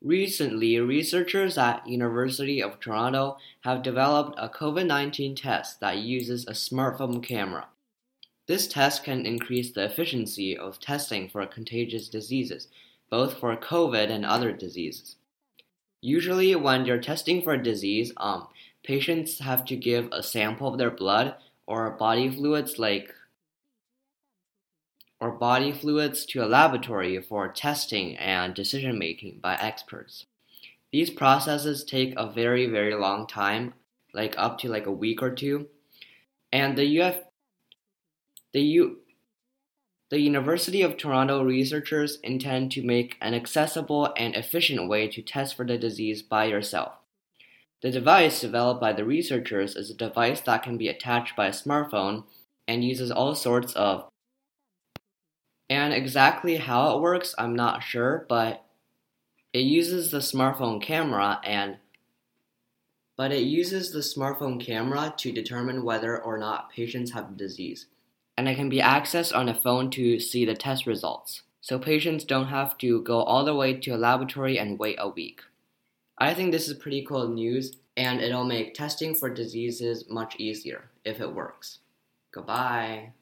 Recently, researchers at University of Toronto have developed a COVID-19 test that uses a smartphone camera. This test can increase the efficiency of testing for contagious diseases, both for COVID and other diseases. Usually, when you're testing for a disease, um, patients have to give a sample of their blood or body fluids like or body fluids to a laboratory for testing and decision making by experts. These processes take a very very long time, like up to like a week or two. And the UF the U the University of Toronto researchers intend to make an accessible and efficient way to test for the disease by yourself. The device developed by the researchers is a device that can be attached by a smartphone and uses all sorts of and exactly how it works, I'm not sure, but it uses the smartphone camera and but it uses the smartphone camera to determine whether or not patients have the disease. And it can be accessed on a phone to see the test results. So patients don't have to go all the way to a laboratory and wait a week. I think this is pretty cool news and it'll make testing for diseases much easier if it works. Goodbye.